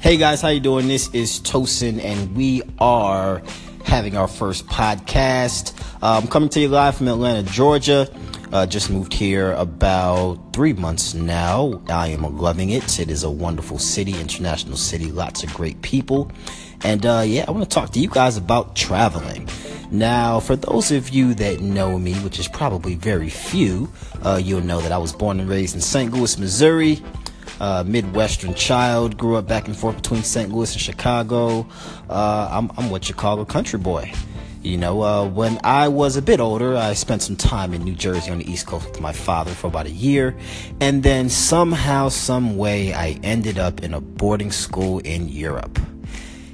Hey guys, how you doing? This is Tosin, and we are having our first podcast. Uh, I'm coming to you live from Atlanta, Georgia. Uh, just moved here about three months now. I am loving it. It is a wonderful city, international city, lots of great people. And uh, yeah, I want to talk to you guys about traveling. Now, for those of you that know me, which is probably very few, uh, you'll know that I was born and raised in St. Louis, Missouri. Uh, Midwestern child, grew up back and forth between St. Louis and Chicago. Uh, I'm, I'm what Chicago country boy. You know, uh, when I was a bit older, I spent some time in New Jersey on the East Coast with my father for about a year. And then somehow, some way, I ended up in a boarding school in Europe.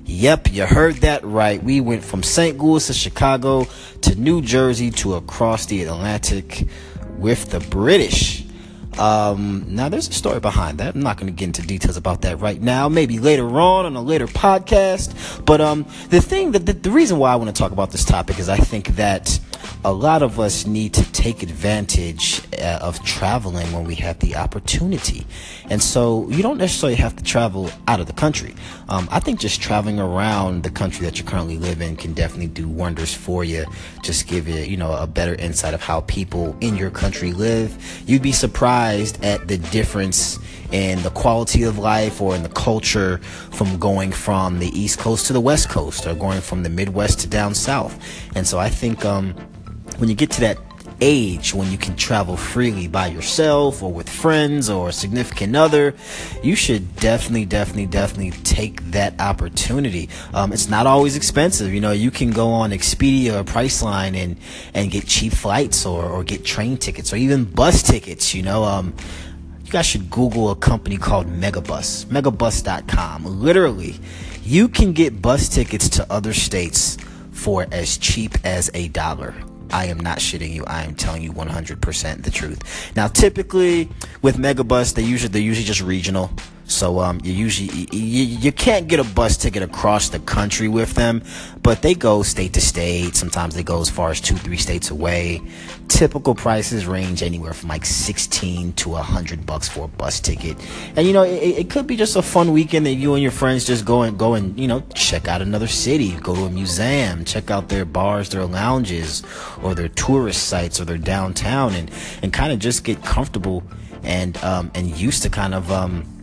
Yep, you heard that right. We went from St. Louis to Chicago to New Jersey to across the Atlantic with the British. Um, now there's a story behind that. I'm not going to get into details about that right now. Maybe later on on a later podcast. But um, the thing that the, the reason why I want to talk about this topic is I think that a lot of us need to take advantage uh, of traveling when we have the opportunity. And so you don't necessarily have to travel out of the country. Um, I think just traveling around the country that you currently live in can definitely do wonders for you. Just give you, you know, a better insight of how people in your country live. You'd be surprised at the difference in the quality of life or in the culture from going from the East Coast to the West Coast or going from the Midwest to down South. And so I think, um, when you get to that age when you can travel freely by yourself or with friends or a significant other, you should definitely, definitely, definitely take that opportunity. Um, it's not always expensive. You know, you can go on Expedia or Priceline and, and get cheap flights or, or get train tickets or even bus tickets, you know, um, you guys should Google a company called Megabus, megabus.com. Literally, you can get bus tickets to other states for as cheap as a dollar. I am not shitting you. I am telling you 100% the truth. Now, typically with Megabus, they usually they're usually just regional. So um, you usually you, you can't get a bus ticket across the country with them, but they go state to state. Sometimes they go as far as two, three states away. Typical prices range anywhere from like 16 to hundred bucks for a bus ticket. And you know, it, it could be just a fun weekend that you and your friends just go and go and you know check out another city, go to a museum, check out their bars, their lounges, or their tourist sites, or their downtown, and and kind of just get comfortable and um, and used to kind of um,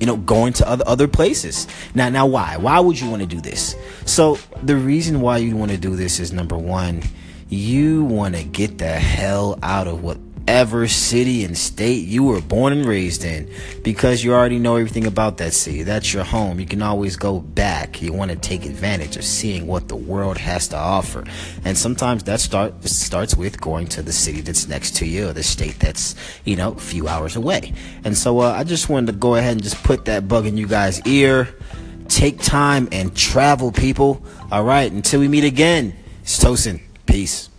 you know going to other other places. Now now why? Why would you want to do this? So the reason why you want to do this is number one you want to get the hell out of what whatever city and state you were born and raised in because you already know everything about that city. That's your home. You can always go back. You want to take advantage of seeing what the world has to offer. And sometimes that start starts with going to the city that's next to you or the state that's, you know, a few hours away. And so uh, I just wanted to go ahead and just put that bug in you guys' ear. Take time and travel, people. All right. Until we meet again, it's Tosin. Peace.